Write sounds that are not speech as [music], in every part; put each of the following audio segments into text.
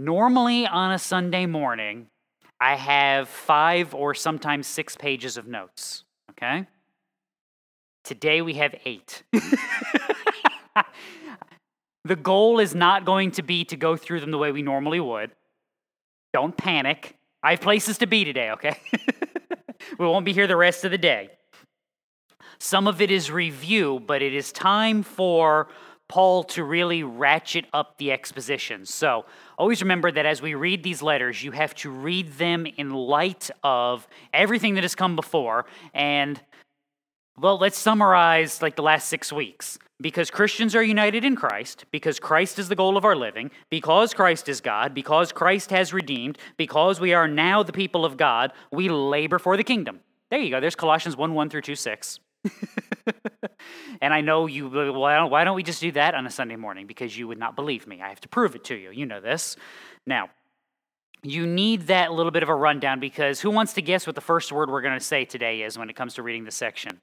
Normally on a Sunday morning, I have five or sometimes six pages of notes, okay? Today we have eight. [laughs] the goal is not going to be to go through them the way we normally would. Don't panic. I have places to be today, okay? [laughs] we won't be here the rest of the day. Some of it is review, but it is time for Paul to really ratchet up the exposition. So always remember that as we read these letters, you have to read them in light of everything that has come before. And, well, let's summarize like the last six weeks. Because Christians are united in Christ, because Christ is the goal of our living, because Christ is God, because Christ has redeemed, because we are now the people of God, we labor for the kingdom. There you go. There's Colossians 1 1 through 2 6. [laughs] [laughs] and I know you, well, why don't we just do that on a Sunday morning? Because you would not believe me. I have to prove it to you. You know this. Now, you need that little bit of a rundown because who wants to guess what the first word we're going to say today is when it comes to reading this section?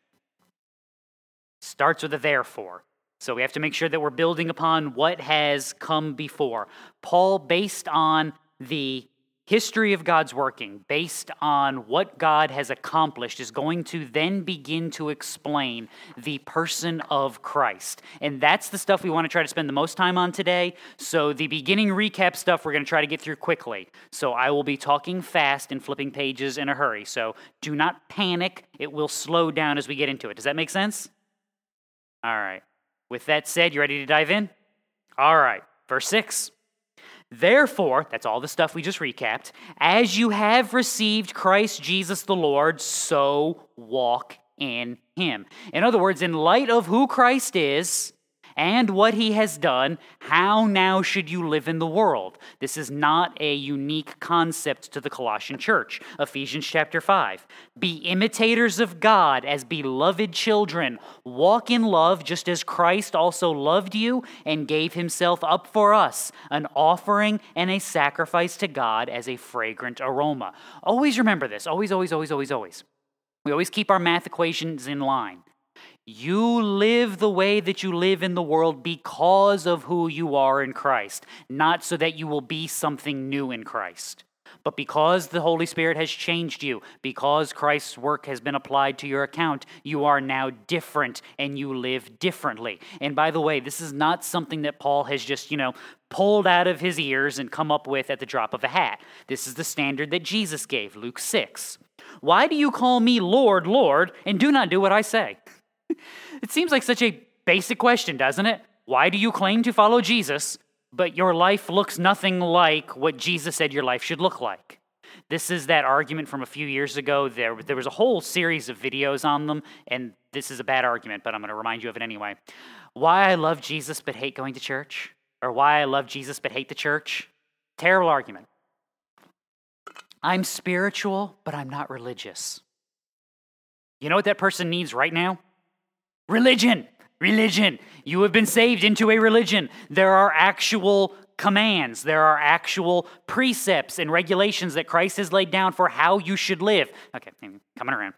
Starts with a therefore. So we have to make sure that we're building upon what has come before. Paul, based on the history of God's working based on what God has accomplished is going to then begin to explain the person of Christ. And that's the stuff we want to try to spend the most time on today. So, the beginning recap stuff we're going to try to get through quickly. So, I will be talking fast and flipping pages in a hurry. So, do not panic. It will slow down as we get into it. Does that make sense? All right. With that said, you ready to dive in? All right. Verse 6. Therefore, that's all the stuff we just recapped, as you have received Christ Jesus the Lord, so walk in him. In other words, in light of who Christ is, and what he has done, how now should you live in the world? This is not a unique concept to the Colossian church. Ephesians chapter 5. Be imitators of God as beloved children. Walk in love just as Christ also loved you and gave himself up for us, an offering and a sacrifice to God as a fragrant aroma. Always remember this. Always, always, always, always, always. We always keep our math equations in line. You live the way that you live in the world because of who you are in Christ, not so that you will be something new in Christ. But because the Holy Spirit has changed you, because Christ's work has been applied to your account, you are now different and you live differently. And by the way, this is not something that Paul has just, you know, pulled out of his ears and come up with at the drop of a hat. This is the standard that Jesus gave, Luke 6. Why do you call me Lord, Lord, and do not do what I say? [laughs] it seems like such a basic question, doesn't it? Why do you claim to follow Jesus, but your life looks nothing like what Jesus said your life should look like? This is that argument from a few years ago. There, there was a whole series of videos on them, and this is a bad argument, but I'm going to remind you of it anyway. Why I love Jesus but hate going to church, or why I love Jesus but hate the church. Terrible argument. I'm spiritual, but I'm not religious. You know what that person needs right now? Religion. Religion. You have been saved into a religion. There are actual commands, there are actual precepts and regulations that Christ has laid down for how you should live. Okay, coming around.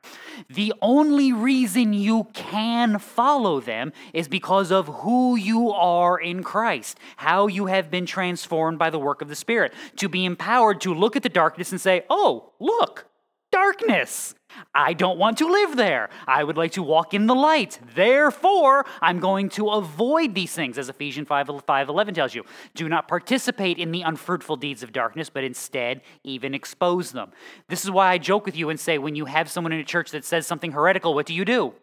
The only reason you can follow them is because of who you are in Christ, how you have been transformed by the work of the Spirit, to be empowered to look at the darkness and say, oh, look, darkness. I don't want to live there. I would like to walk in the light. Therefore, I'm going to avoid these things, as Ephesians 5, 5 11 tells you. Do not participate in the unfruitful deeds of darkness, but instead even expose them. This is why I joke with you and say when you have someone in a church that says something heretical, what do you do?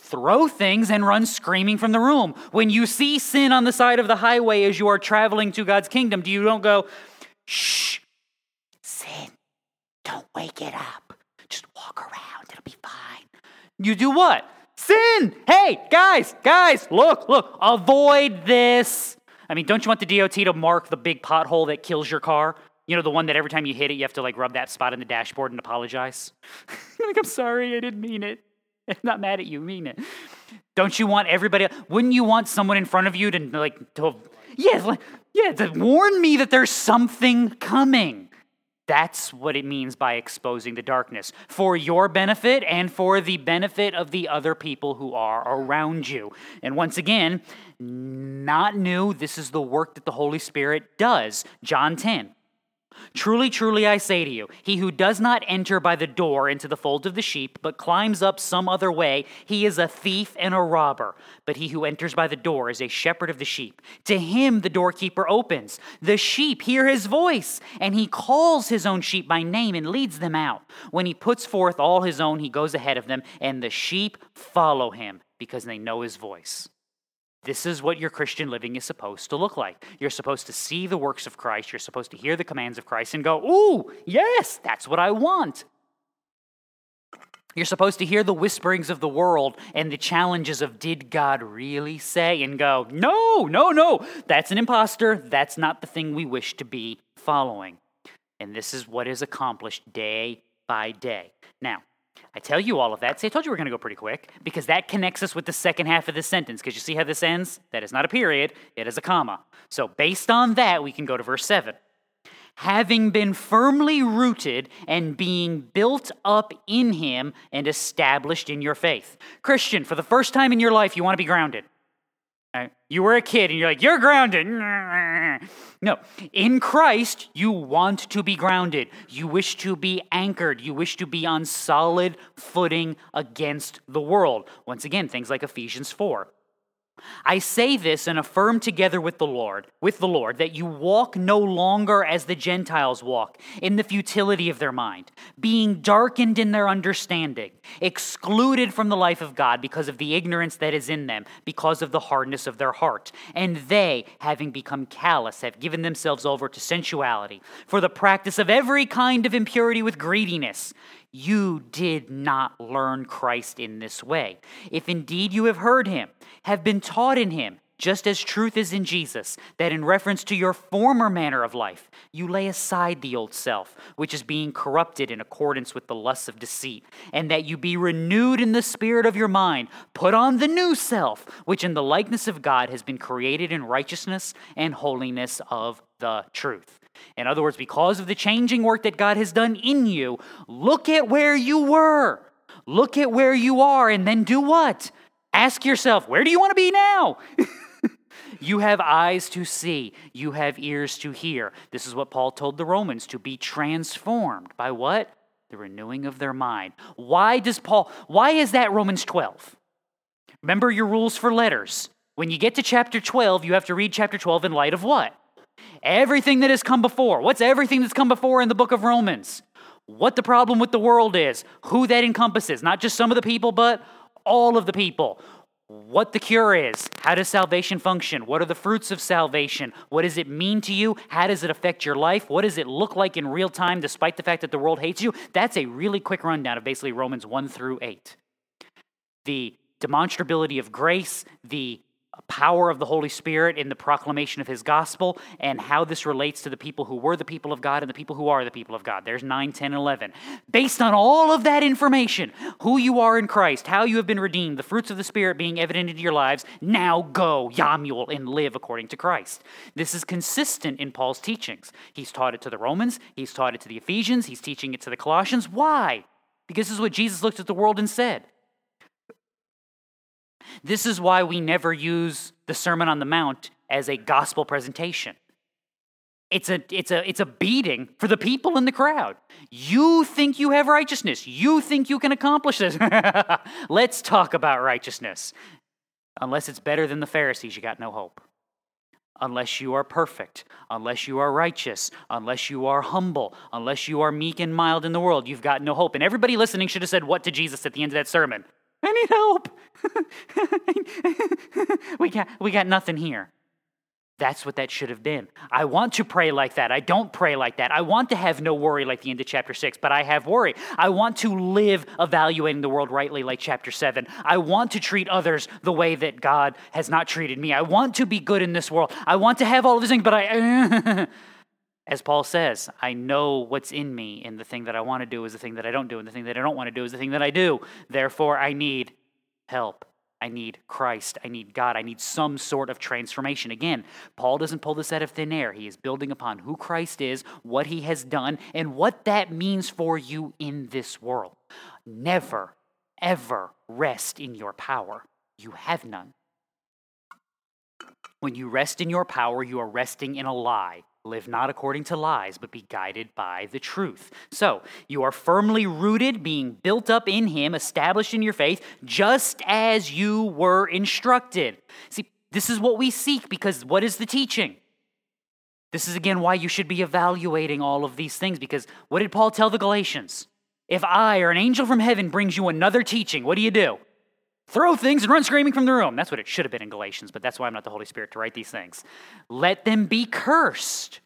Throw things and run screaming from the room. When you see sin on the side of the highway as you are traveling to God's kingdom, do you don't go, shh, don't wake it up. Just walk around. It'll be fine. You do what? Sin. Hey, guys, guys, look, look. Avoid this. I mean, don't you want the DOT to mark the big pothole that kills your car? You know, the one that every time you hit it, you have to like rub that spot in the dashboard and apologize. [laughs] like, I'm sorry, I didn't mean it. I'm [laughs] not mad at you, mean it. Don't you want everybody? Wouldn't you want someone in front of you to like to? Yeah, like, yeah, to warn me that there's something coming. That's what it means by exposing the darkness for your benefit and for the benefit of the other people who are around you. And once again, not new. This is the work that the Holy Spirit does. John 10. Truly, truly, I say to you, he who does not enter by the door into the fold of the sheep, but climbs up some other way, he is a thief and a robber. But he who enters by the door is a shepherd of the sheep. To him the doorkeeper opens. The sheep hear his voice, and he calls his own sheep by name and leads them out. When he puts forth all his own, he goes ahead of them, and the sheep follow him because they know his voice. This is what your Christian living is supposed to look like. You're supposed to see the works of Christ. You're supposed to hear the commands of Christ and go, Ooh, yes, that's what I want. You're supposed to hear the whisperings of the world and the challenges of, Did God really say? and go, No, no, no, that's an impostor. That's not the thing we wish to be following. And this is what is accomplished day by day. Now, I tell you all of that. See, I told you we are going to go pretty quick because that connects us with the second half of the sentence. Because you see how this ends? That is not a period, it is a comma. So, based on that, we can go to verse 7. Having been firmly rooted and being built up in Him and established in your faith. Christian, for the first time in your life, you want to be grounded. You were a kid and you're like, you're grounded. [laughs] No, in Christ, you want to be grounded. You wish to be anchored. You wish to be on solid footing against the world. Once again, things like Ephesians 4. I say this and affirm together with the Lord, with the Lord, that you walk no longer as the Gentiles walk, in the futility of their mind, being darkened in their understanding, excluded from the life of God because of the ignorance that is in them, because of the hardness of their heart. And they, having become callous, have given themselves over to sensuality, for the practice of every kind of impurity with greediness. You did not learn Christ in this way. If indeed you have heard him, have been taught in him, just as truth is in Jesus, that in reference to your former manner of life, you lay aside the old self, which is being corrupted in accordance with the lusts of deceit, and that you be renewed in the spirit of your mind, put on the new self, which in the likeness of God has been created in righteousness and holiness of the truth. In other words, because of the changing work that God has done in you, look at where you were. Look at where you are, and then do what? Ask yourself, where do you want to be now? [laughs] you have eyes to see, you have ears to hear. This is what Paul told the Romans to be transformed by what? The renewing of their mind. Why does Paul, why is that Romans 12? Remember your rules for letters. When you get to chapter 12, you have to read chapter 12 in light of what? Everything that has come before. What's everything that's come before in the book of Romans? What the problem with the world is, who that encompasses, not just some of the people, but all of the people. What the cure is, how does salvation function? What are the fruits of salvation? What does it mean to you? How does it affect your life? What does it look like in real time despite the fact that the world hates you? That's a really quick rundown of basically Romans 1 through 8. The demonstrability of grace, the power of the Holy Spirit in the proclamation of his gospel and how this relates to the people who were the people of God and the people who are the people of God. There's 9, 10, 11. Based on all of that information, who you are in Christ, how you have been redeemed, the fruits of the Spirit being evident in your lives, now go, Yamuel, and live according to Christ. This is consistent in Paul's teachings. He's taught it to the Romans, he's taught it to the Ephesians, he's teaching it to the Colossians. Why? Because this is what Jesus looked at the world and said. This is why we never use the Sermon on the Mount as a gospel presentation. It's a, it's, a, it's a beating for the people in the crowd. You think you have righteousness. You think you can accomplish this. [laughs] Let's talk about righteousness. Unless it's better than the Pharisees, you got no hope. Unless you are perfect, unless you are righteous, unless you are humble, unless you are meek and mild in the world, you've got no hope. And everybody listening should have said what to Jesus at the end of that sermon? [laughs] I need help. [laughs] we, got, we got nothing here. That's what that should have been. I want to pray like that. I don't pray like that. I want to have no worry like the end of chapter 6, but I have worry. I want to live evaluating the world rightly like chapter 7. I want to treat others the way that God has not treated me. I want to be good in this world. I want to have all of these things, but I. [laughs] As Paul says, I know what's in me, and the thing that I want to do is the thing that I don't do, and the thing that I don't want to do is the thing that I do. Therefore, I need help. I need Christ. I need God. I need some sort of transformation. Again, Paul doesn't pull this out of thin air. He is building upon who Christ is, what he has done, and what that means for you in this world. Never, ever rest in your power. You have none. When you rest in your power, you are resting in a lie. Live not according to lies, but be guided by the truth. So, you are firmly rooted, being built up in Him, established in your faith, just as you were instructed. See, this is what we seek because what is the teaching? This is again why you should be evaluating all of these things because what did Paul tell the Galatians? If I or an angel from heaven brings you another teaching, what do you do? Throw things and run screaming from the room. That's what it should have been in Galatians, but that's why I'm not the Holy Spirit to write these things. Let them be cursed.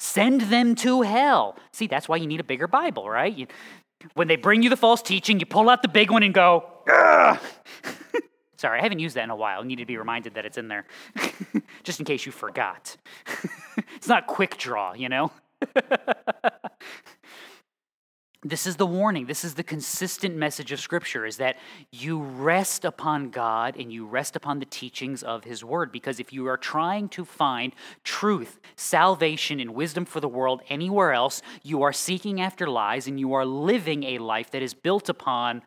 Send them to hell. See, that's why you need a bigger Bible, right? You, when they bring you the false teaching, you pull out the big one and go, [laughs] Sorry, I haven't used that in a while. You need to be reminded that it's in there, [laughs] just in case you forgot. [laughs] it's not quick draw, you know? This is the warning. This is the consistent message of scripture is that you rest upon god and you rest upon the teachings of his word. Because if you are trying to find truth salvation and wisdom for the world anywhere else you are seeking after lies and you are living a life that is built upon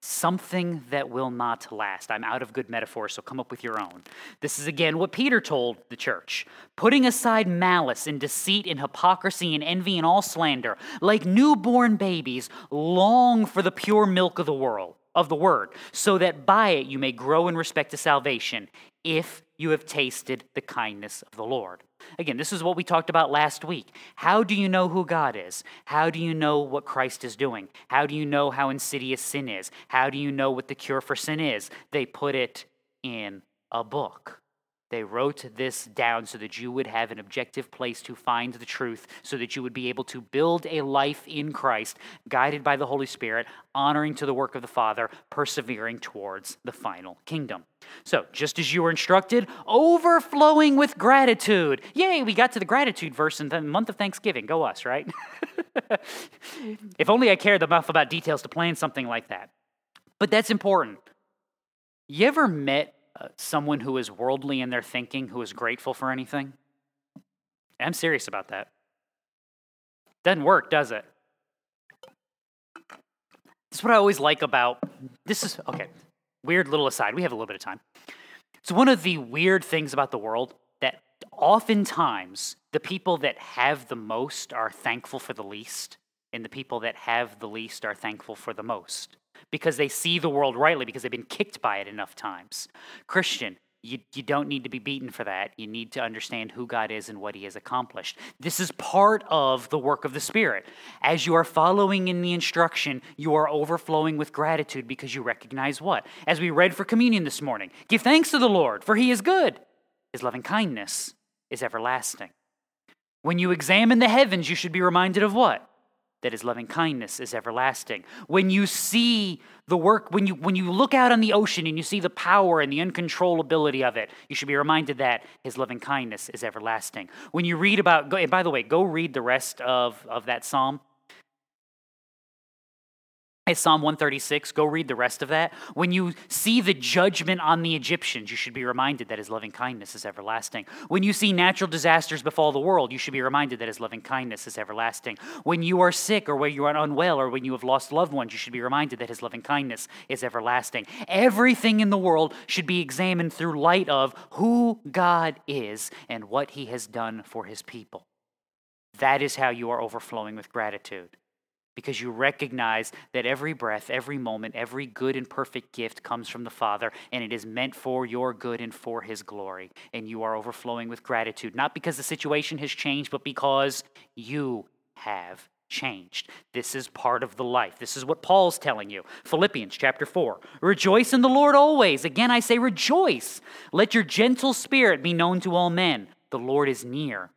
something that will not last. I'm out of good metaphors, so come up with your own. This is again what Peter told the church putting aside malice and deceit and hypocrisy and envy and all slander, like newborn babies, long for the pure milk of the world. Of the word, so that by it you may grow in respect to salvation, if you have tasted the kindness of the Lord. Again, this is what we talked about last week. How do you know who God is? How do you know what Christ is doing? How do you know how insidious sin is? How do you know what the cure for sin is? They put it in a book. They wrote this down so that you would have an objective place to find the truth, so that you would be able to build a life in Christ, guided by the Holy Spirit, honoring to the work of the Father, persevering towards the final kingdom. So, just as you were instructed, overflowing with gratitude. Yay, we got to the gratitude verse in the month of Thanksgiving. Go us, right? [laughs] if only I cared enough about details to plan something like that. But that's important. You ever met uh, someone who is worldly in their thinking, who is grateful for anything? I'm serious about that. Doesn't work, does it? This is what I always like about this is okay. Weird little aside. We have a little bit of time. It's one of the weird things about the world that oftentimes the people that have the most are thankful for the least, and the people that have the least are thankful for the most because they see the world rightly because they've been kicked by it enough times. Christian, you, you don't need to be beaten for that. You need to understand who God is and what He has accomplished. This is part of the work of the Spirit. As you are following in the instruction, you are overflowing with gratitude because you recognize what? As we read for communion this morning, give thanks to the Lord, for He is good. His loving kindness is everlasting. When you examine the heavens, you should be reminded of what? That his loving kindness is everlasting. When you see the work, when you, when you look out on the ocean and you see the power and the uncontrollability of it, you should be reminded that his loving kindness is everlasting. When you read about, and by the way, go read the rest of, of that psalm. It's Psalm 136. Go read the rest of that. When you see the judgment on the Egyptians, you should be reminded that his loving kindness is everlasting. When you see natural disasters befall the world, you should be reminded that his loving kindness is everlasting. When you are sick or when you are unwell or when you have lost loved ones, you should be reminded that his loving kindness is everlasting. Everything in the world should be examined through light of who God is and what he has done for his people. That is how you are overflowing with gratitude because you recognize that every breath, every moment, every good and perfect gift comes from the Father, and it is meant for your good and for His glory. And you are overflowing with gratitude, not because the situation has changed, but because you have changed. This is part of the life. This is what Paul's telling you. Philippians chapter 4. Rejoice in the Lord always. Again, I say rejoice. Let your gentle spirit be known to all men. The Lord is near.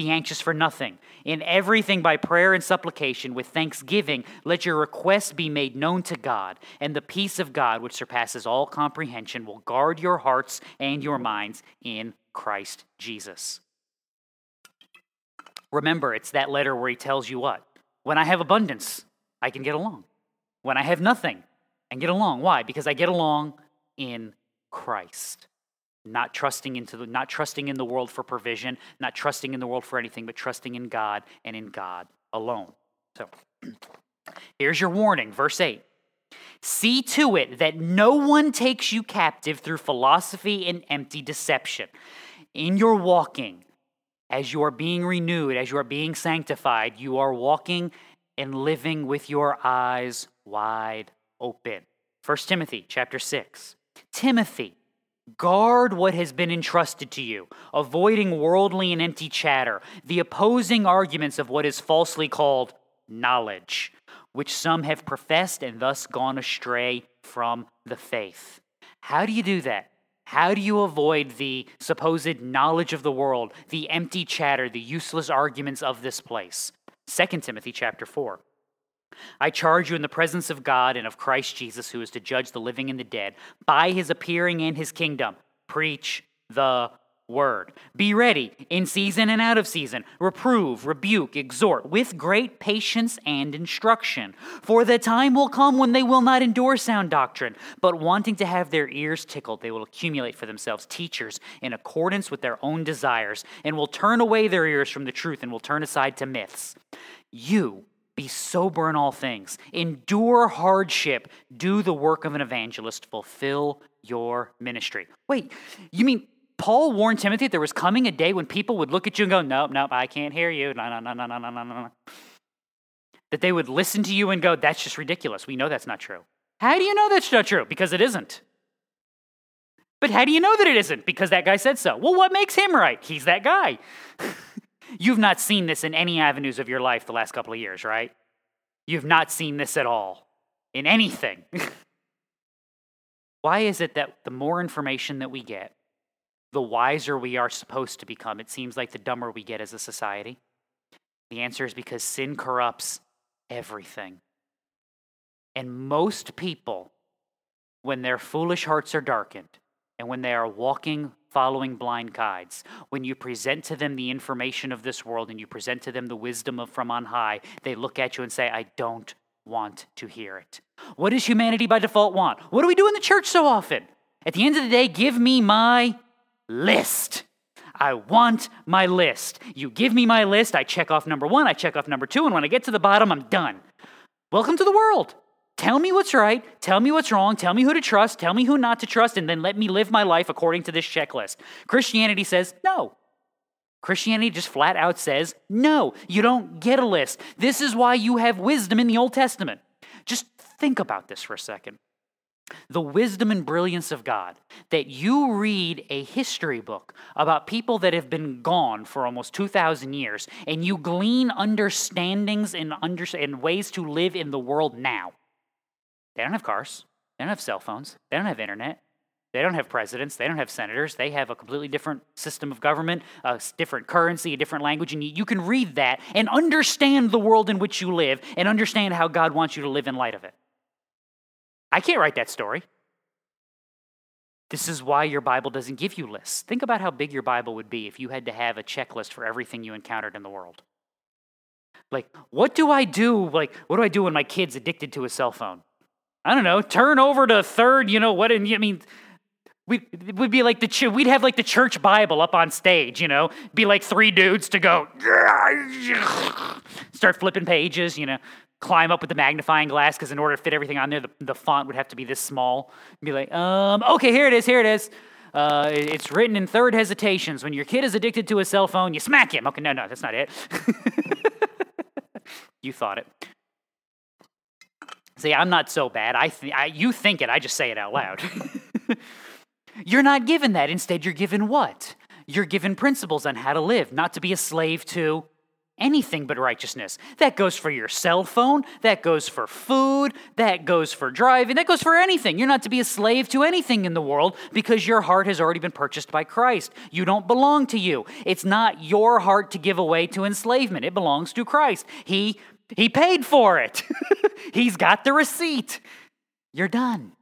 Be anxious for nothing. In everything by prayer and supplication with thanksgiving, let your requests be made known to God, and the peace of God, which surpasses all comprehension, will guard your hearts and your minds in Christ Jesus. Remember, it's that letter where he tells you what? When I have abundance, I can get along. When I have nothing, and get along. Why? Because I get along in Christ. Not trusting into the, not trusting in the world for provision, not trusting in the world for anything, but trusting in God and in God alone. So [clears throat] here's your warning, verse 8. See to it that no one takes you captive through philosophy and empty deception. In your walking, as you are being renewed, as you are being sanctified, you are walking and living with your eyes wide open. 1 Timothy chapter 6. Timothy, guard what has been entrusted to you, avoiding worldly and empty chatter, the opposing arguments of what is falsely called knowledge, which some have professed and thus gone astray from the faith. How do you do that? How do you avoid the supposed knowledge of the world, the empty chatter, the useless arguments of this place? 2 Timothy chapter 4. I charge you in the presence of God and of Christ Jesus, who is to judge the living and the dead, by his appearing in his kingdom, preach the word. Be ready in season and out of season. Reprove, rebuke, exhort with great patience and instruction. For the time will come when they will not endure sound doctrine, but wanting to have their ears tickled, they will accumulate for themselves teachers in accordance with their own desires, and will turn away their ears from the truth and will turn aside to myths. You be sober in all things, endure hardship, do the work of an evangelist, fulfill your ministry. Wait, you mean Paul warned Timothy there was coming a day when people would look at you and go, Nope, nope, I can't hear you. No no, no, no, no, no, no, no, no. That they would listen to you and go, That's just ridiculous. We know that's not true. How do you know that's not true? Because it isn't. But how do you know that it isn't? Because that guy said so. Well, what makes him right? He's that guy. [laughs] You've not seen this in any avenues of your life the last couple of years, right? You've not seen this at all in anything. [laughs] Why is it that the more information that we get, the wiser we are supposed to become. It seems like the dumber we get as a society. The answer is because sin corrupts everything. And most people, when their foolish hearts are darkened and when they are walking following blind guides, when you present to them the information of this world and you present to them the wisdom of from on high, they look at you and say, I don't want to hear it. What does humanity by default want? What do we do in the church so often? At the end of the day, give me my list. I want my list. You give me my list, I check off number one, I check off number two, and when I get to the bottom, I'm done. Welcome to the world. Tell me what's right, tell me what's wrong, tell me who to trust, tell me who not to trust, and then let me live my life according to this checklist. Christianity says no. Christianity just flat out says no, you don't get a list. This is why you have wisdom in the Old Testament. Just think about this for a second the wisdom and brilliance of God, that you read a history book about people that have been gone for almost 2,000 years, and you glean understandings and, under, and ways to live in the world now. They don't have cars, they don't have cell phones, they don't have internet, they don't have presidents, they don't have senators, they have a completely different system of government, a different currency, a different language, and you can read that and understand the world in which you live and understand how God wants you to live in light of it. I can't write that story. This is why your Bible doesn't give you lists. Think about how big your Bible would be if you had to have a checklist for everything you encountered in the world. Like, what do I do? Like, what do I do when my kid's addicted to a cell phone? I don't know. Turn over to third, you know what? And I mean, we would be like the we'd have like the church Bible up on stage, you know, be like three dudes to go [laughs] start flipping pages, you know climb up with the magnifying glass because in order to fit everything on there, the, the font would have to be this small. Be like, um, okay, here it is, here it is. Uh, it's written in third hesitations. When your kid is addicted to a cell phone, you smack him. Okay, no, no, that's not it. [laughs] you thought it. See, I'm not so bad. I, th- I you think it. I just say it out loud. [laughs] you're not given that. Instead, you're given what? You're given principles on how to live, not to be a slave to anything but righteousness. That goes for your cell phone, that goes for food, that goes for driving, that goes for anything. You're not to be a slave to anything in the world because your heart has already been purchased by Christ. You don't belong to you. It's not your heart to give away to enslavement. It belongs to Christ. He he paid for it. [laughs] He's got the receipt. You're done.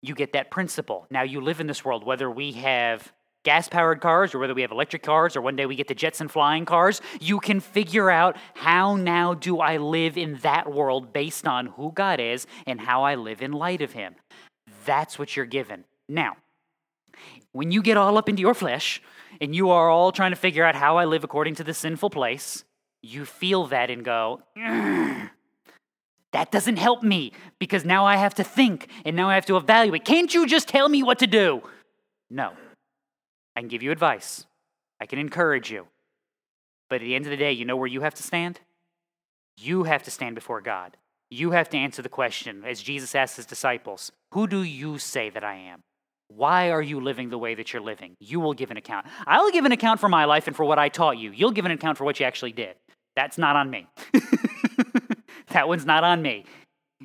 You get that principle. Now you live in this world whether we have gas powered cars or whether we have electric cars or one day we get the Jetson flying cars, you can figure out how now do I live in that world based on who God is and how I live in light of Him. That's what you're given. Now, when you get all up into your flesh and you are all trying to figure out how I live according to the sinful place, you feel that and go, mm, that doesn't help me because now I have to think and now I have to evaluate. Can't you just tell me what to do? No. I can give you advice, I can encourage you. But at the end of the day, you know where you have to stand? You have to stand before God. You have to answer the question, as Jesus asked his disciples Who do you say that I am? Why are you living the way that you're living? You will give an account. I'll give an account for my life and for what I taught you. You'll give an account for what you actually did. That's not on me. [laughs] that one's not on me.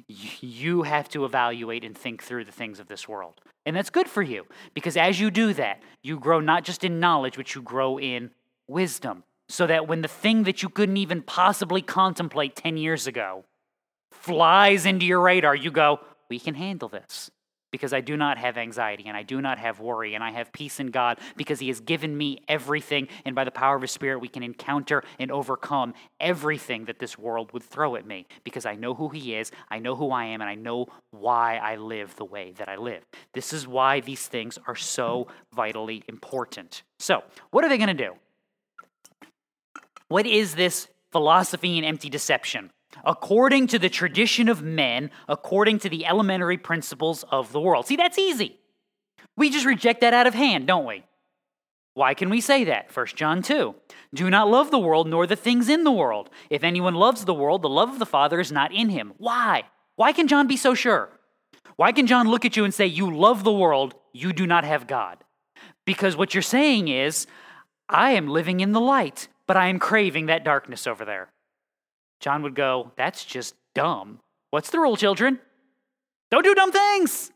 You have to evaluate and think through the things of this world. And that's good for you because as you do that, you grow not just in knowledge, but you grow in wisdom. So that when the thing that you couldn't even possibly contemplate 10 years ago flies into your radar, you go, we can handle this because I do not have anxiety and I do not have worry and I have peace in God because He has given me everything. And by the power of His Spirit, we can encounter and overcome everything that this world would throw at me because I know who He is, I know who I am, and I know why I live the way that I live. This is why these things are so vitally important. So, what are they going to do? What is this philosophy and empty deception? According to the tradition of men, according to the elementary principles of the world. See, that's easy. We just reject that out of hand, don't we? Why can we say that? 1 John 2. Do not love the world nor the things in the world. If anyone loves the world, the love of the Father is not in him. Why? Why can John be so sure? Why can John look at you and say, You love the world, you do not have God? Because what you're saying is, I am living in the light, but I am craving that darkness over there. John would go, That's just dumb. What's the rule, children? Don't do dumb things.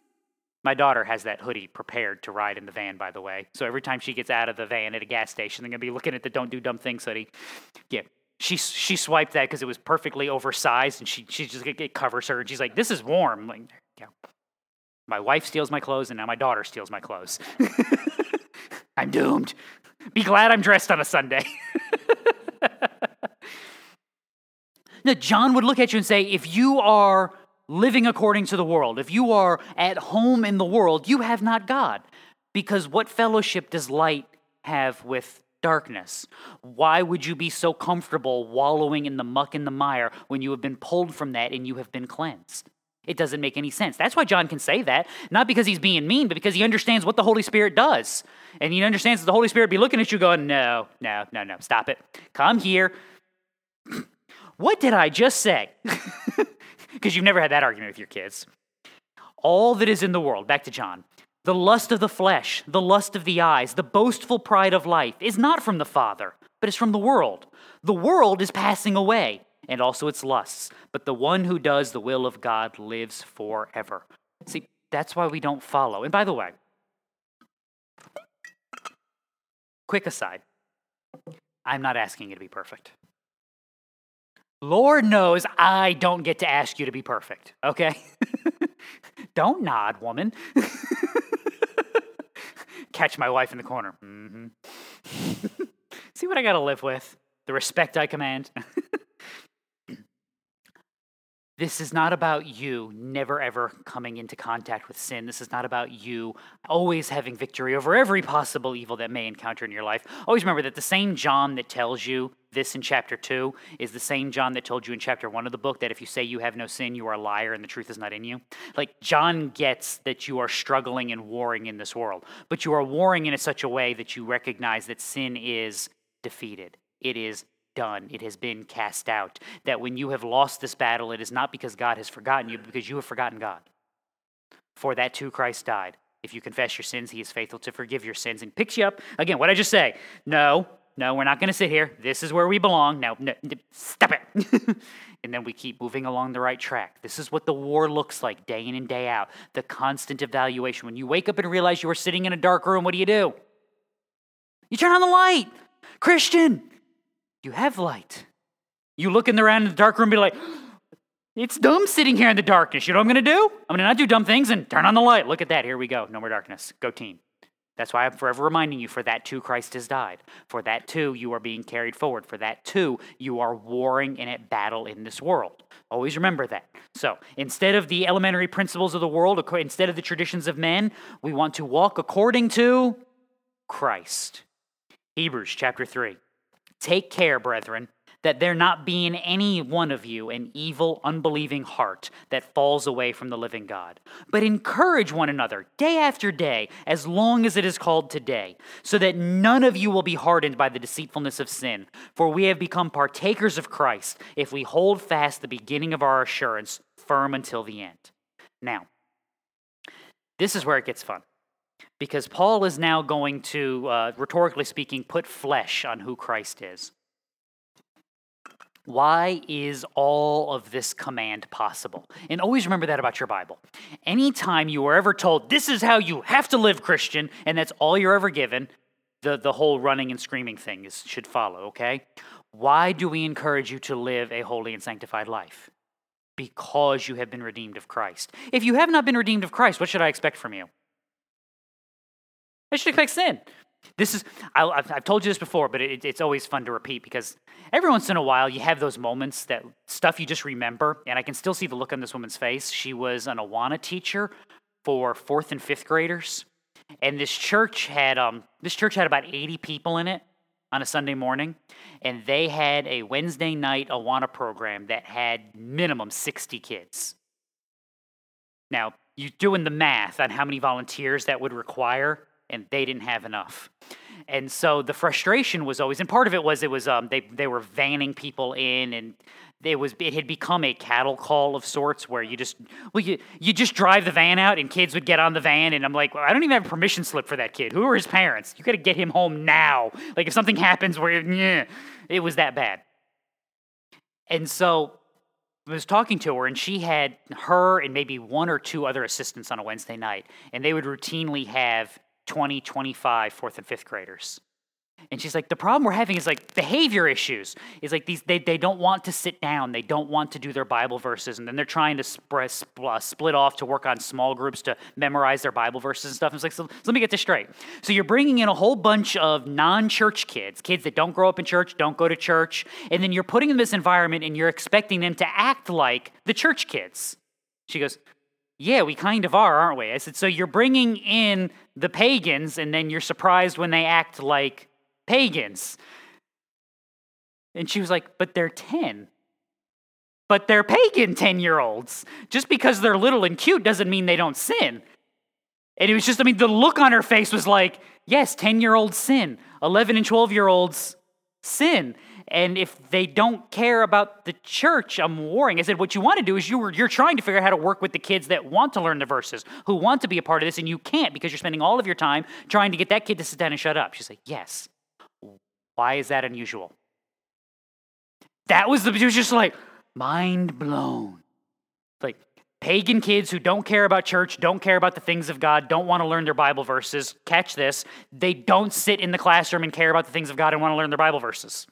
My daughter has that hoodie prepared to ride in the van, by the way. So every time she gets out of the van at a gas station, they're to be looking at the Don't Do Dumb Things hoodie. Yeah. She, she swiped that because it was perfectly oversized and she, she just it covers her. And she's like, This is warm. Like, yeah. My wife steals my clothes and now my daughter steals my clothes. [laughs] I'm doomed. Be glad I'm dressed on a Sunday. [laughs] Now, John would look at you and say, if you are living according to the world, if you are at home in the world, you have not God. Because what fellowship does light have with darkness? Why would you be so comfortable wallowing in the muck and the mire when you have been pulled from that and you have been cleansed? It doesn't make any sense. That's why John can say that, not because he's being mean, but because he understands what the Holy Spirit does. And he understands that the Holy Spirit be looking at you going, no, no, no, no, stop it. Come here. [clears throat] What did I just say? [laughs] Because you've never had that argument with your kids. All that is in the world, back to John, the lust of the flesh, the lust of the eyes, the boastful pride of life is not from the Father, but is from the world. The world is passing away, and also its lusts, but the one who does the will of God lives forever. See, that's why we don't follow. And by the way, quick aside, I'm not asking you to be perfect. Lord knows I don't get to ask you to be perfect, okay? [laughs] don't nod, woman. [laughs] Catch my wife in the corner. Mm-hmm. [laughs] See what I got to live with? The respect I command. This is not about you never ever coming into contact with sin. This is not about you always having victory over every possible evil that may encounter in your life. Always remember that the same John that tells you this in chapter 2 is the same John that told you in chapter 1 of the book that if you say you have no sin, you are a liar and the truth is not in you. Like, John gets that you are struggling and warring in this world, but you are warring in such a way that you recognize that sin is defeated. It is done. It has been cast out. That when you have lost this battle, it is not because God has forgotten you, because you have forgotten God. For that too Christ died. If you confess your sins, he is faithful to forgive your sins and picks you up. Again, what I just say? No, no, we're not going to sit here. This is where we belong. Now, no, stop it. [laughs] and then we keep moving along the right track. This is what the war looks like day in and day out. The constant evaluation. When you wake up and realize you are sitting in a dark room, what do you do? You turn on the light. Christian, you have light. You look in around in the dark room and be like, [gasps] it's dumb sitting here in the darkness. You know what I'm going to do? I'm going to not do dumb things and turn on the light. Look at that. Here we go. No more darkness. Go team. That's why I'm forever reminding you for that too Christ has died. For that too you are being carried forward. For that too you are warring in a battle in this world. Always remember that. So instead of the elementary principles of the world, instead of the traditions of men, we want to walk according to Christ. Hebrews chapter 3. Take care, brethren that there not be in any one of you an evil, unbelieving heart that falls away from the living God. But encourage one another day after day, as long as it is called today, so that none of you will be hardened by the deceitfulness of sin. For we have become partakers of Christ if we hold fast the beginning of our assurance firm until the end. Now, this is where it gets fun. Because Paul is now going to, uh, rhetorically speaking, put flesh on who Christ is. Why is all of this command possible? And always remember that about your Bible. Anytime you are ever told, this is how you have to live, Christian, and that's all you're ever given, the, the whole running and screaming thing is, should follow, okay? Why do we encourage you to live a holy and sanctified life? Because you have been redeemed of Christ. If you have not been redeemed of Christ, what should I expect from you? I should expect sin. This is, I, have told you this before, but it, it's always fun to repeat because every once in a while you have those moments that stuff you just remember. And I can still see the look on this woman's face. She was an Awana teacher for fourth and fifth graders. And this church had, um, this church had about 80 people in it on a Sunday morning. And they had a Wednesday night Awana program that had minimum 60 kids. Now, you're doing the math on how many volunteers that would require and they didn't have enough. And so the frustration was always, and part of it was it was um, they they were vanning people in, and it was it had become a cattle call of sorts where you just well you you just drive the van out and kids would get on the van and I'm like well, I don't even have a permission slip for that kid. Who are his parents? You got to get him home now. Like if something happens where yeah, it was that bad. And so I was talking to her, and she had her and maybe one or two other assistants on a Wednesday night, and they would routinely have 20, 25 fourth and fifth graders. And she's like, the problem we're having is like behavior issues. Is like these they, they don't want to sit down, they don't want to do their Bible verses, and then they're trying to uh, split off to work on small groups to memorize their Bible verses and stuff. And it's like, so, so let me get this straight. So you're bringing in a whole bunch of non-church kids, kids that don't grow up in church, don't go to church, and then you're putting them in this environment and you're expecting them to act like the church kids. She goes, yeah, we kind of are, aren't we? I said, So you're bringing in the pagans, and then you're surprised when they act like pagans. And she was like, But they're 10. But they're pagan 10 year olds. Just because they're little and cute doesn't mean they don't sin. And it was just, I mean, the look on her face was like, Yes, 10 year olds sin, 11 and 12 year olds sin. And if they don't care about the church, I'm worrying. I said, what you want to do is you were, you're trying to figure out how to work with the kids that want to learn the verses, who want to be a part of this, and you can't because you're spending all of your time trying to get that kid to sit down and shut up. She's like, yes. Why is that unusual? That was the, it was just like, mind blown. Like, pagan kids who don't care about church, don't care about the things of God, don't want to learn their Bible verses. Catch this. They don't sit in the classroom and care about the things of God and want to learn their Bible verses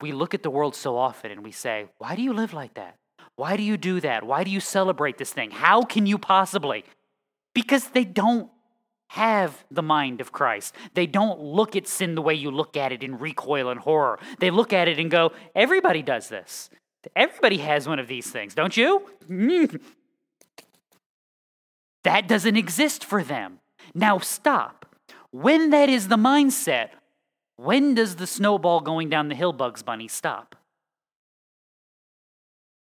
we look at the world so often and we say, Why do you live like that? Why do you do that? Why do you celebrate this thing? How can you possibly? Because they don't have the mind of Christ. They don't look at sin the way you look at it in recoil and horror. They look at it and go, Everybody does this. Everybody has one of these things, don't you? [laughs] That doesn't exist for them. Now stop. When that is the mindset, when does the snowball going down the hill, Bugs Bunny, stop?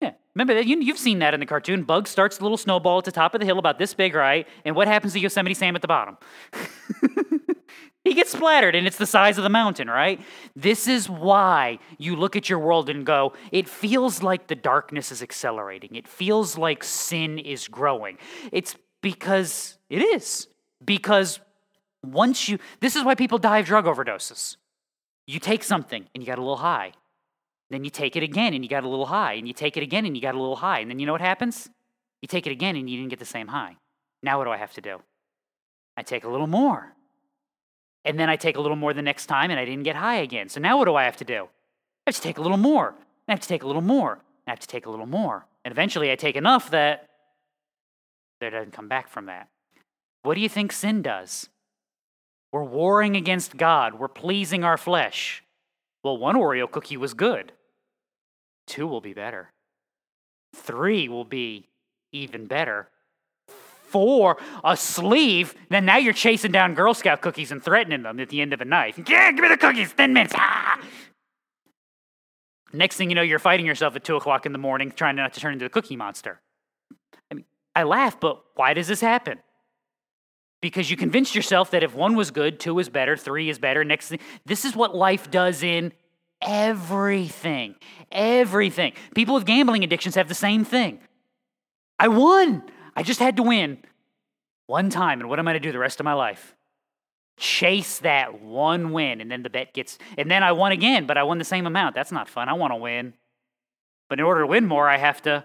Yeah, remember that? You, you've seen that in the cartoon. Bugs starts the little snowball at the top of the hill, about this big, right? And what happens to Yosemite Sam at the bottom? [laughs] he gets splattered, and it's the size of the mountain, right? This is why you look at your world and go, it feels like the darkness is accelerating. It feels like sin is growing. It's because it is. Because once you, this is why people die of drug overdoses. You take something and you got a little high. Then you take it again and you got a little high. And you take it again and you got a little high. And then you know what happens? You take it again and you didn't get the same high. Now what do I have to do? I take a little more. And then I take a little more the next time and I didn't get high again. So now what do I have to do? I have to take a little more. I have to take a little more. I have to take a little more. And eventually I take enough that there doesn't come back from that. What do you think sin does? We're warring against God, we're pleasing our flesh. Well, one Oreo cookie was good, two will be better, three will be even better. Four, a sleeve, then now you're chasing down Girl Scout cookies and threatening them at the end of the night. [laughs] Yeah, give me the cookies, 10 minutes. Ah! Next thing you know, you're fighting yourself at 2 o'clock in the morning trying not to turn into a cookie monster. I mean, I laugh, but why does this happen? Because you convinced yourself that if one was good, two is better, three is better. Next thing, this is what life does in everything. Everything. People with gambling addictions have the same thing. I won. I just had to win one time. And what am I going to do the rest of my life? Chase that one win. And then the bet gets, and then I won again, but I won the same amount. That's not fun. I want to win. But in order to win more, I have to.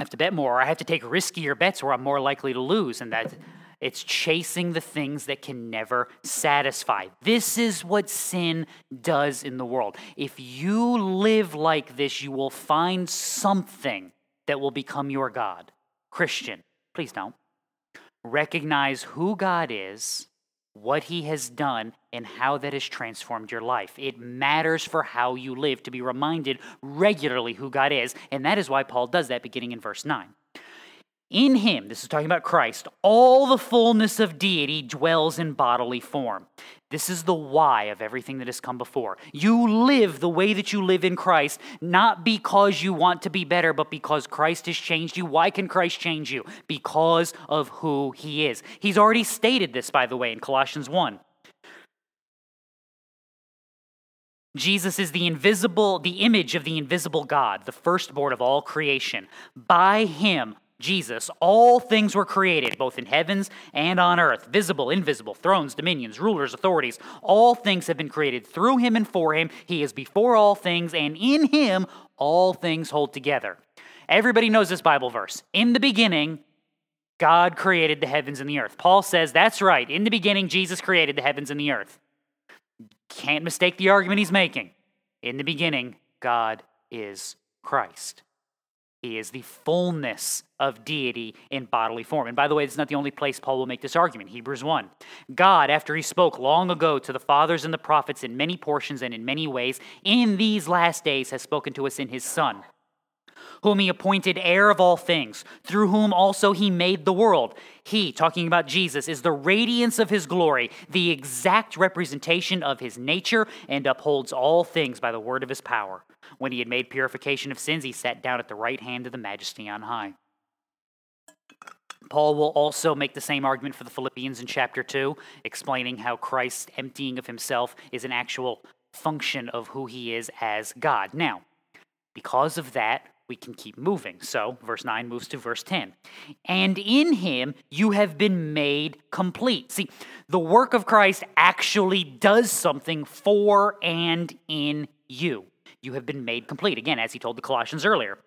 Have to bet more. or I have to take riskier bets where I'm more likely to lose. And that it's chasing the things that can never satisfy. This is what sin does in the world. If you live like this, you will find something that will become your God. Christian, please don't. Recognize who God is, what He has done, and how that has transformed your life. It matters for how you live to be reminded regularly who God is, and that is why Paul does that beginning in verse 9. In him, this is talking about Christ, all the fullness of deity dwells in bodily form. This is the why of everything that has come before. You live the way that you live in Christ, not because you want to be better, but because Christ has changed you. Why can Christ change you? Because of who he is. He's already stated this, by the way, in Colossians 1. Jesus is the invisible, the image of the invisible God, the firstborn of all creation. By him, Jesus, all things were created, both in heavens and on earth, visible, invisible, thrones, dominions, rulers, authorities. All things have been created through him and for him. He is before all things, and in him all things hold together. Everybody knows this Bible verse. In the beginning, God created the heavens and the earth. Paul says that's right. In the beginning, Jesus created the heavens and the earth. Can't mistake the argument he's making. In the beginning, God is Christ. He is the fullness of deity in bodily form. And by the way, it's not the only place Paul will make this argument. Hebrews 1. God, after he spoke long ago to the fathers and the prophets in many portions and in many ways, in these last days has spoken to us in his Son whom he appointed heir of all things, through whom also he made the world. He, talking about Jesus, is the radiance of his glory, the exact representation of his nature, and upholds all things by the word of his power. When he had made purification of sins, he sat down at the right hand of the majesty on high. Paul will also make the same argument for the Philippians in chapter 2, explaining how Christ's emptying of himself is an actual function of who he is as God. Now, because of that, we can keep moving. So, verse 9 moves to verse 10. And in him you have been made complete. See, the work of Christ actually does something for and in you. You have been made complete. Again, as he told the Colossians earlier.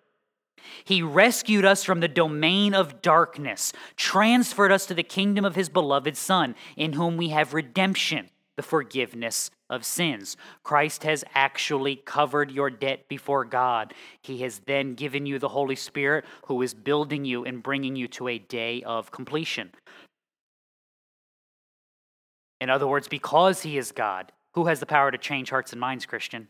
He rescued us from the domain of darkness, transferred us to the kingdom of his beloved Son, in whom we have redemption, the forgiveness of sins. Christ has actually covered your debt before God. He has then given you the Holy Spirit who is building you and bringing you to a day of completion. In other words, because He is God, who has the power to change hearts and minds, Christian?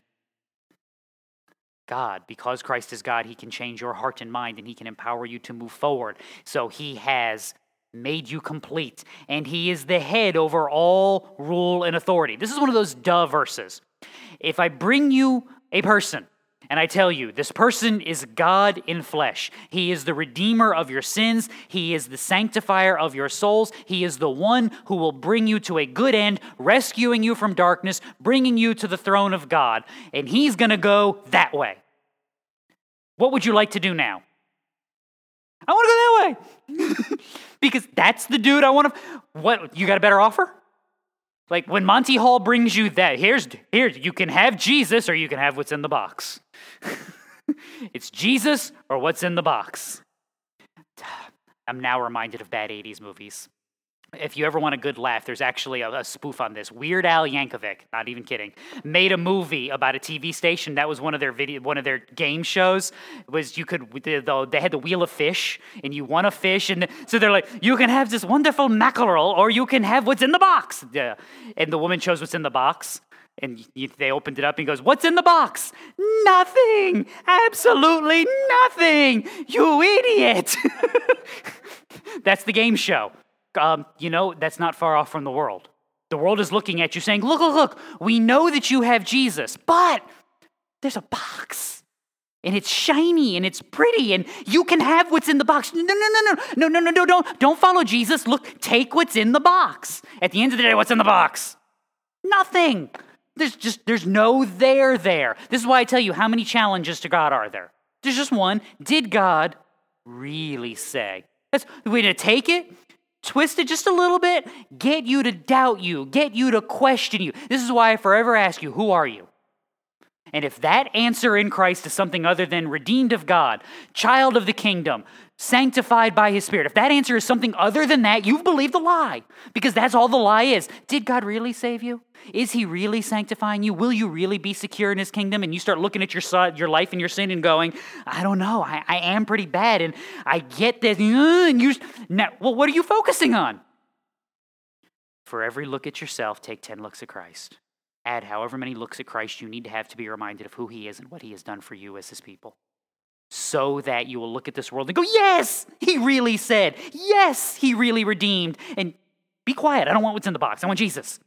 God. Because Christ is God, He can change your heart and mind and He can empower you to move forward. So He has made you complete, and he is the head over all rule and authority. This is one of those duh verses. If I bring you a person and I tell you, this person is God in flesh. He is the redeemer of your sins. He is the sanctifier of your souls. He is the one who will bring you to a good end, rescuing you from darkness, bringing you to the throne of God. And he's going to go that way. What would you like to do now? I want to go that way. [laughs] because that's the dude I want to. What, you got a better offer? Like when Monty Hall brings you that, here's, here, you can have Jesus or you can have what's in the box. [laughs] it's Jesus or what's in the box. [sighs] I'm now reminded of bad 80s movies. If you ever want a good laugh, there's actually a, a, spoof on this. Weird Al Yankovic, not even kidding, made a movie about a TV station. That was one of their video, one of their game shows. Was you could they had the wheel of fish, and you won a fish, and so they're like, you can have this wonderful mackerel, or you can have what's in the box. Yeah. And the woman chose what's in the box. And they opened it up and goes, What's in the box? Nothing! Absolutely nothing! You idiot! [laughs] That's the game show um, you know, that's not far off from the world. The world is looking at you saying, Look, look, look, we know that you have Jesus, but there's a box. And it's shiny and it's pretty, and you can have what's in the box. No, no, no, no, no, no, no, no, don't, don't follow Jesus. Look, take what's in the box. At the end of the day, what's in the box? Nothing. There's just there's no there there. This is why I tell you how many challenges to God are there. There's just one. Did God really say? That's we're gonna take it twist it just a little bit, get you to doubt you, get you to question you. This is why I forever ask you, who are you? And if that answer in Christ is something other than redeemed of God, child of the kingdom, sanctified by his spirit, if that answer is something other than that, you've believed the lie because that's all the lie is. Did God really save you? Is he really sanctifying you? Will you really be secure in his kingdom? And you start looking at your, your life and your sin and going, I don't know, I, I am pretty bad and I get this. Uh, and you, now, well, what are you focusing on? For every look at yourself, take 10 looks at Christ add however many looks at Christ you need to have to be reminded of who he is and what he has done for you as his people. So that you will look at this world and go, Yes, he really said. Yes, he really redeemed. And be quiet. I don't want what's in the box. I want Jesus.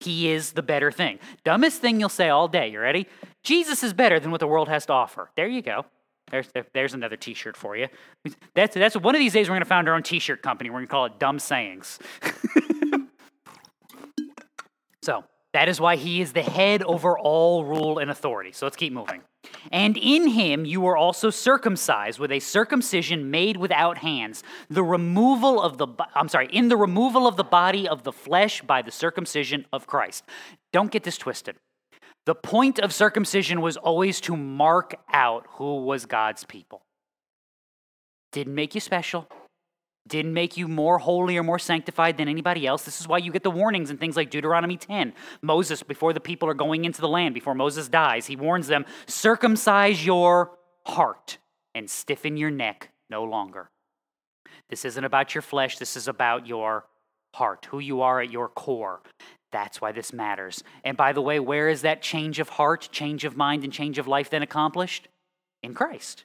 He is the better thing. Dumbest thing you'll say all day. You ready? Jesus is better than what the world has to offer. There you go. There's, there's another t shirt for you. That's, that's one of these days we're going to found our own t shirt company. We're going to call it Dumb Sayings. [laughs] so, that is why he is the head over all rule and authority. So let's keep moving. And in him you were also circumcised with a circumcision made without hands, the removal of the I'm sorry, in the removal of the body of the flesh by the circumcision of Christ. Don't get this twisted. The point of circumcision was always to mark out who was God's people. Didn't make you special, didn't make you more holy or more sanctified than anybody else. This is why you get the warnings in things like Deuteronomy 10. Moses, before the people are going into the land, before Moses dies, he warns them circumcise your heart and stiffen your neck no longer. This isn't about your flesh, this is about your heart, who you are at your core. That's why this matters. And by the way, where is that change of heart, change of mind, and change of life then accomplished? In Christ.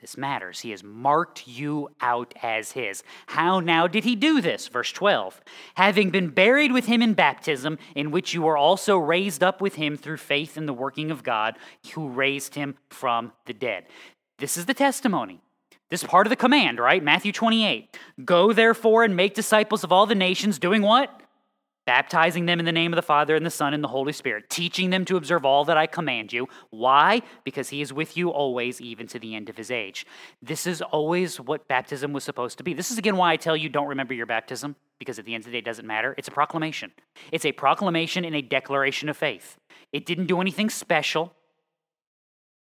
This matters. He has marked you out as his. How now did he do this? Verse 12. Having been buried with him in baptism, in which you were also raised up with him through faith in the working of God, who raised him from the dead. This is the testimony. This part of the command, right? Matthew 28. Go therefore and make disciples of all the nations, doing what? Baptizing them in the name of the Father and the Son and the Holy Spirit, teaching them to observe all that I command you. Why? Because He is with you always, even to the end of His age. This is always what baptism was supposed to be. This is again why I tell you don't remember your baptism, because at the end of the day, it doesn't matter. It's a proclamation, it's a proclamation and a declaration of faith. It didn't do anything special.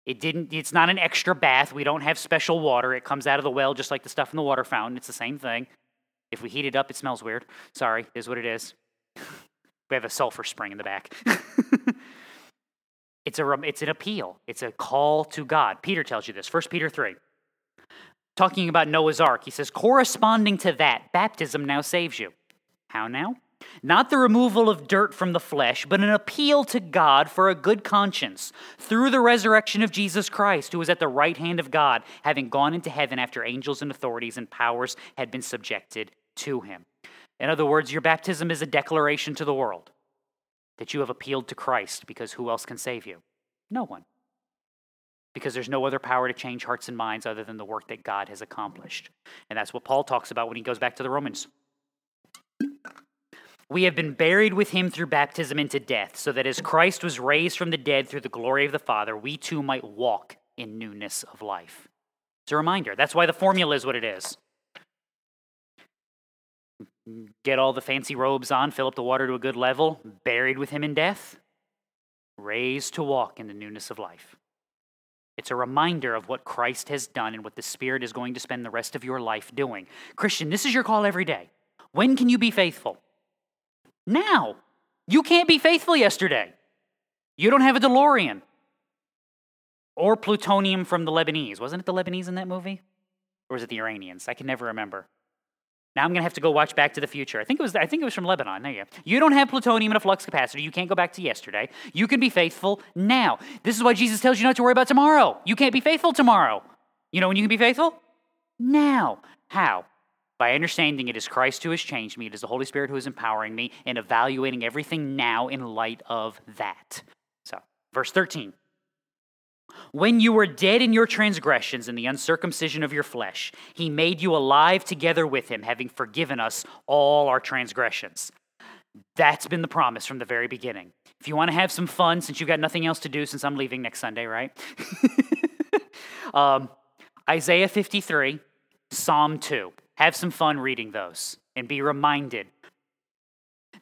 It didn't, it's not an extra bath. We don't have special water. It comes out of the well just like the stuff in the water fountain. It's the same thing. If we heat it up, it smells weird. Sorry, is what it is. We have a sulfur spring in the back. [laughs] it's, a, it's an appeal, it's a call to God. Peter tells you this, 1 Peter 3. Talking about Noah's Ark, he says, corresponding to that, baptism now saves you. How now? Not the removal of dirt from the flesh, but an appeal to God for a good conscience through the resurrection of Jesus Christ, who was at the right hand of God, having gone into heaven after angels and authorities and powers had been subjected to him. In other words, your baptism is a declaration to the world that you have appealed to Christ because who else can save you? No one. Because there's no other power to change hearts and minds other than the work that God has accomplished. And that's what Paul talks about when he goes back to the Romans. We have been buried with him through baptism into death, so that as Christ was raised from the dead through the glory of the Father, we too might walk in newness of life. It's a reminder. That's why the formula is what it is. Get all the fancy robes on, fill up the water to a good level, buried with him in death, raised to walk in the newness of life. It's a reminder of what Christ has done and what the Spirit is going to spend the rest of your life doing. Christian, this is your call every day. When can you be faithful? Now. You can't be faithful yesterday. You don't have a DeLorean or plutonium from the Lebanese. Wasn't it the Lebanese in that movie? Or was it the Iranians? I can never remember. Now I'm going to have to go watch Back to the Future. I think it was I think it was from Lebanon. There you go. You don't have plutonium in a flux capacitor. You can't go back to yesterday. You can be faithful now. This is why Jesus tells you not to worry about tomorrow. You can't be faithful tomorrow. You know when you can be faithful? Now. How? By understanding it is Christ who has changed me, it is the Holy Spirit who is empowering me, and evaluating everything now in light of that. So, verse 13. When you were dead in your transgressions and the uncircumcision of your flesh, he made you alive together with him, having forgiven us all our transgressions. That's been the promise from the very beginning. If you want to have some fun, since you've got nothing else to do, since I'm leaving next Sunday, right? [laughs] um, Isaiah 53, Psalm 2. Have some fun reading those and be reminded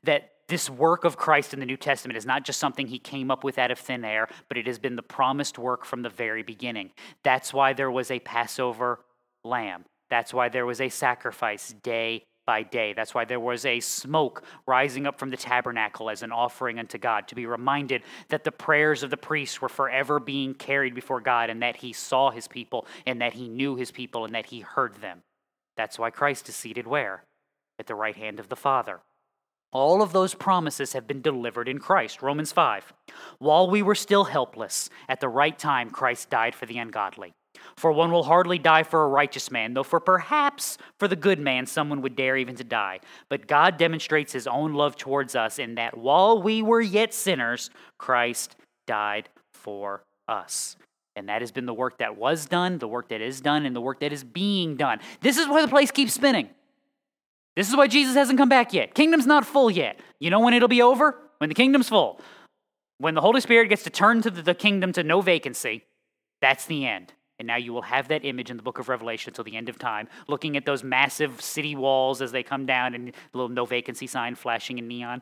that this work of Christ in the New Testament is not just something he came up with out of thin air, but it has been the promised work from the very beginning. That's why there was a Passover lamb. That's why there was a sacrifice day by day. That's why there was a smoke rising up from the tabernacle as an offering unto God, to be reminded that the prayers of the priests were forever being carried before God, and that he saw his people, and that he knew his people, and that he heard them. That's why Christ is seated where? At the right hand of the Father. All of those promises have been delivered in Christ. Romans 5. While we were still helpless, at the right time, Christ died for the ungodly. For one will hardly die for a righteous man, though for perhaps for the good man someone would dare even to die. But God demonstrates his own love towards us in that while we were yet sinners, Christ died for us. And that has been the work that was done, the work that is done, and the work that is being done. This is why the place keeps spinning. This is why Jesus hasn't come back yet. Kingdom's not full yet. You know when it'll be over? When the kingdom's full. When the Holy Spirit gets to turn to the kingdom to no vacancy, that's the end. And now you will have that image in the book of Revelation until the end of time, looking at those massive city walls as they come down and a little no vacancy sign flashing in neon.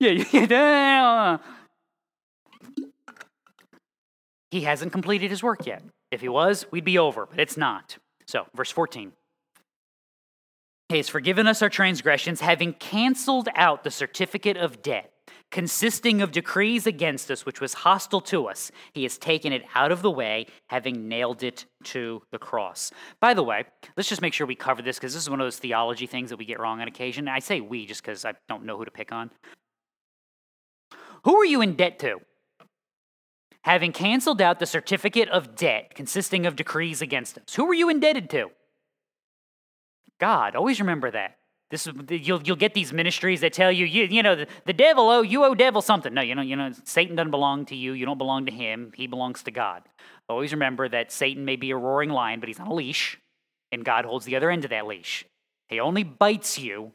[laughs] yeah, yeah. He hasn't completed his work yet. If he was, we'd be over, but it's not. So, verse 14. He has forgiven us our transgressions, having canceled out the certificate of debt consisting of decrees against us, which was hostile to us. He has taken it out of the way, having nailed it to the cross. By the way, let's just make sure we cover this because this is one of those theology things that we get wrong on occasion. I say we just because I don't know who to pick on. Who are you in debt to? Having canceled out the certificate of debt consisting of decrees against us. Who were you indebted to? God. Always remember that. This is, you'll, you'll get these ministries that tell you, you, you know, the, the devil, oh, you owe devil something. No, you know, you know, Satan doesn't belong to you. You don't belong to him. He belongs to God. Always remember that Satan may be a roaring lion, but he's on a leash, and God holds the other end of that leash. He only bites you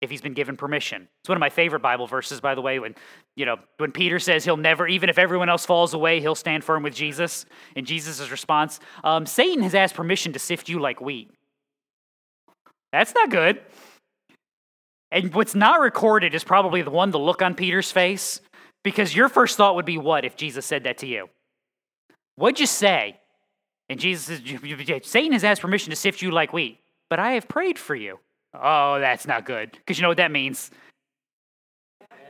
if he's been given permission. It's one of my favorite Bible verses, by the way, when, you know, when Peter says he'll never, even if everyone else falls away, he'll stand firm with Jesus. And Jesus' response, um, Satan has asked permission to sift you like wheat. That's not good. And what's not recorded is probably the one, the look on Peter's face, because your first thought would be what if Jesus said that to you? What'd you say? And Jesus says, Satan has asked permission to sift you like wheat, but I have prayed for you. Oh, that's not good. Because you know what that means?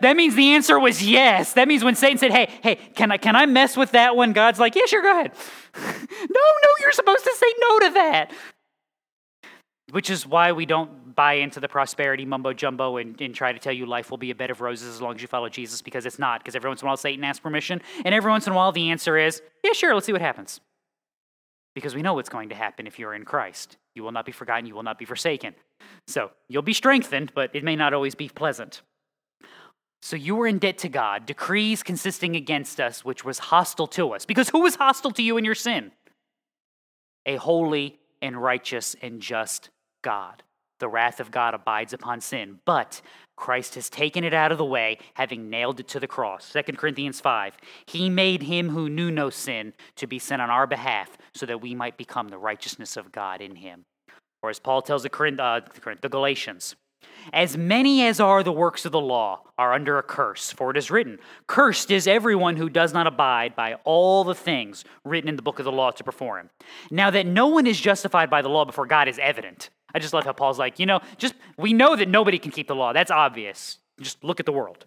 That means the answer was yes. That means when Satan said, Hey, hey, can I can I mess with that one? God's like, Yeah, sure, go ahead. [laughs] no, no, you're supposed to say no to that. Which is why we don't buy into the prosperity mumbo jumbo and, and try to tell you life will be a bed of roses as long as you follow Jesus, because it's not. Because every once in a while Satan asks permission, and every once in a while the answer is, Yeah, sure, let's see what happens. Because we know what's going to happen if you're in Christ. You will not be forgotten, you will not be forsaken. So you'll be strengthened, but it may not always be pleasant. So you were in debt to God, decrees consisting against us, which was hostile to us. Because who was hostile to you in your sin? A holy and righteous and just God. The wrath of God abides upon sin, but Christ has taken it out of the way, having nailed it to the cross. 2 Corinthians 5. He made him who knew no sin to be sin on our behalf, so that we might become the righteousness of God in him. Or as Paul tells the, uh, the Galatians, as many as are the works of the law are under a curse, for it is written, Cursed is everyone who does not abide by all the things written in the book of the law to perform. Now that no one is justified by the law before God is evident. I just love how Paul's like, you know, just we know that nobody can keep the law. That's obvious. Just look at the world.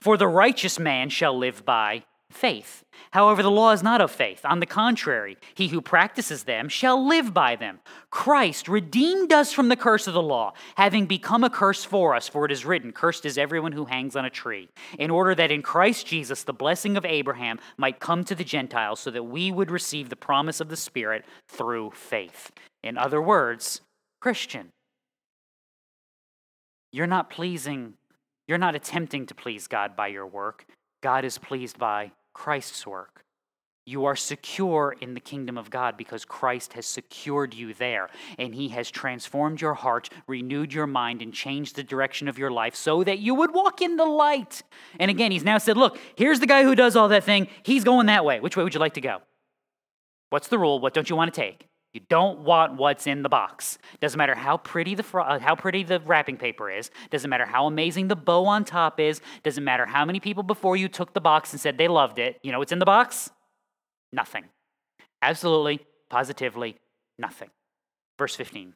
For the righteous man shall live by faith. However, the law is not of faith. On the contrary, he who practices them shall live by them. Christ redeemed us from the curse of the law, having become a curse for us, for it is written, Cursed is everyone who hangs on a tree, in order that in Christ Jesus the blessing of Abraham might come to the Gentiles, so that we would receive the promise of the Spirit through faith. In other words, Christian, you're not pleasing, you're not attempting to please God by your work. God is pleased by Christ's work. You are secure in the kingdom of God because Christ has secured you there, and He has transformed your heart, renewed your mind, and changed the direction of your life so that you would walk in the light. And again, He's now said, Look, here's the guy who does all that thing. He's going that way. Which way would you like to go? What's the rule? What don't you want to take? You don't want what's in the box. Doesn't matter how pretty the uh, how pretty the wrapping paper is. Doesn't matter how amazing the bow on top is. Doesn't matter how many people before you took the box and said they loved it. You know what's in the box? Nothing. Absolutely, positively, nothing. Verse 15.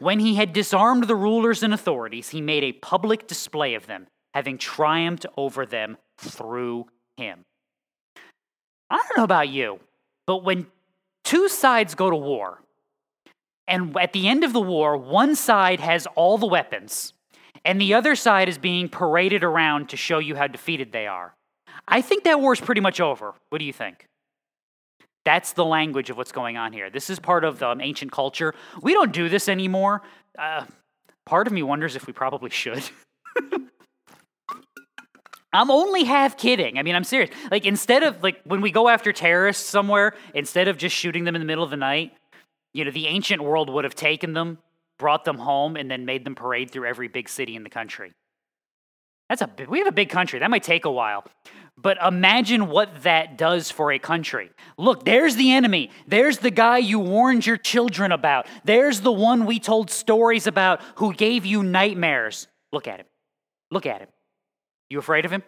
When he had disarmed the rulers and authorities, he made a public display of them, having triumphed over them through him. I don't know about you, but when two sides go to war. And at the end of the war, one side has all the weapons, and the other side is being paraded around to show you how defeated they are. I think that war is pretty much over. What do you think? That's the language of what's going on here. This is part of the um, ancient culture. We don't do this anymore. Uh, part of me wonders if we probably should. [laughs] I'm only half kidding. I mean, I'm serious. Like, instead of, like, when we go after terrorists somewhere, instead of just shooting them in the middle of the night, you know, the ancient world would have taken them, brought them home, and then made them parade through every big city in the country. That's a big, we have a big country. That might take a while. But imagine what that does for a country. Look, there's the enemy. There's the guy you warned your children about. There's the one we told stories about who gave you nightmares. Look at him. Look at him. You afraid of him?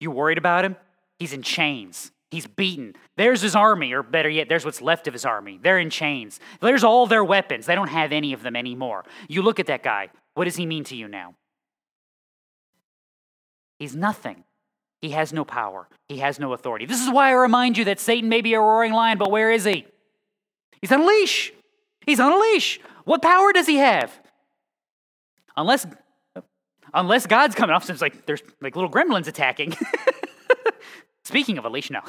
You worried about him? He's in chains. He's beaten. There's his army, or better yet, there's what's left of his army. They're in chains. There's all their weapons. They don't have any of them anymore. You look at that guy. What does he mean to you now? He's nothing. He has no power. He has no authority. This is why I remind you that Satan may be a roaring lion, but where is he? He's on a leash. He's on a leash. What power does he have? Unless Unless God's coming off, it's like there's like little gremlins attacking. [laughs] Speaking of a leash, no.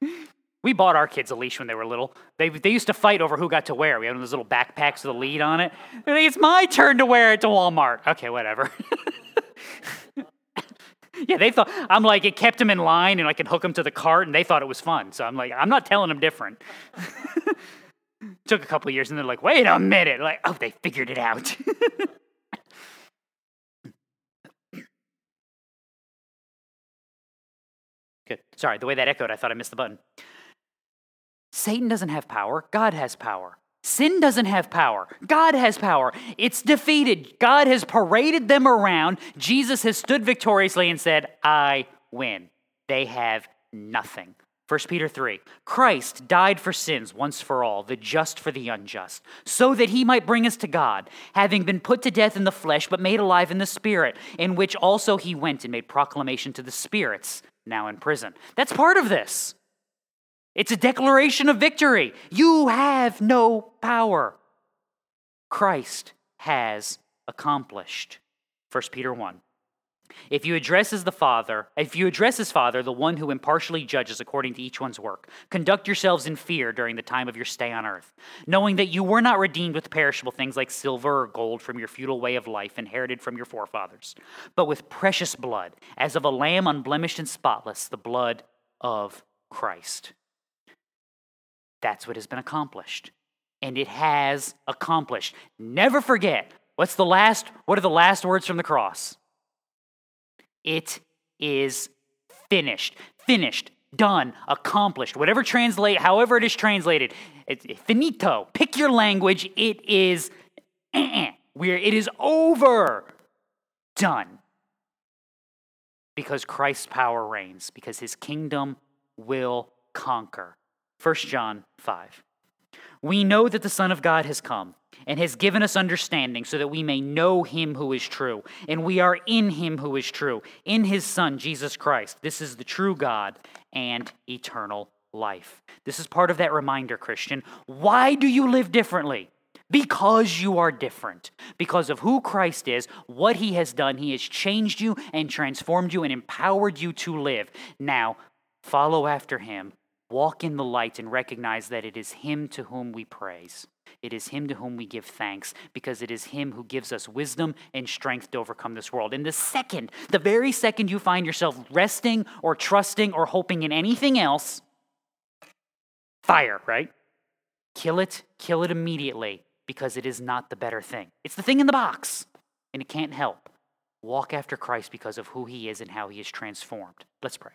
[laughs] we bought our kids a leash when they were little. They, they used to fight over who got to wear. We had those little backpacks with a lead on it. Like, it's my turn to wear it to Walmart. Okay, whatever. [laughs] yeah, they thought, I'm like, it kept them in line and I could hook them to the cart and they thought it was fun. So I'm like, I'm not telling them different. Took a couple years and they're like, wait a minute. Like, oh, they figured it out. Good. Sorry, the way that echoed, I thought I missed the button. Satan doesn't have power, God has power. Sin doesn't have power. God has power. It's defeated. God has paraded them around. Jesus has stood victoriously and said, I win. They have nothing. 1 Peter 3 Christ died for sins once for all, the just for the unjust, so that he might bring us to God, having been put to death in the flesh, but made alive in the spirit, in which also he went and made proclamation to the spirits now in prison. That's part of this. It's a declaration of victory. You have no power. Christ has accomplished. 1 Peter 1. If you address as the Father, if you address as Father, the one who impartially judges according to each one's work, conduct yourselves in fear during the time of your stay on earth, knowing that you were not redeemed with perishable things like silver or gold from your futile way of life inherited from your forefathers, but with precious blood, as of a lamb unblemished and spotless, the blood of Christ. That's what has been accomplished. and it has accomplished. Never forget. What's the last what are the last words from the cross? It is finished. Finished, done, accomplished. Whatever translate, however it is translated. It's finito. Pick your language. It is uh-uh, where it is over. Done. Because Christ's power reigns, because his kingdom will conquer. 1 John 5. We know that the Son of God has come and has given us understanding so that we may know him who is true. And we are in him who is true, in his Son, Jesus Christ. This is the true God and eternal life. This is part of that reminder, Christian. Why do you live differently? Because you are different. Because of who Christ is, what he has done. He has changed you and transformed you and empowered you to live. Now, follow after him Walk in the light and recognize that it is Him to whom we praise. It is Him to whom we give thanks because it is Him who gives us wisdom and strength to overcome this world. And the second, the very second you find yourself resting or trusting or hoping in anything else, fire, right? Kill it, kill it immediately because it is not the better thing. It's the thing in the box and it can't help. Walk after Christ because of who He is and how He is transformed. Let's pray.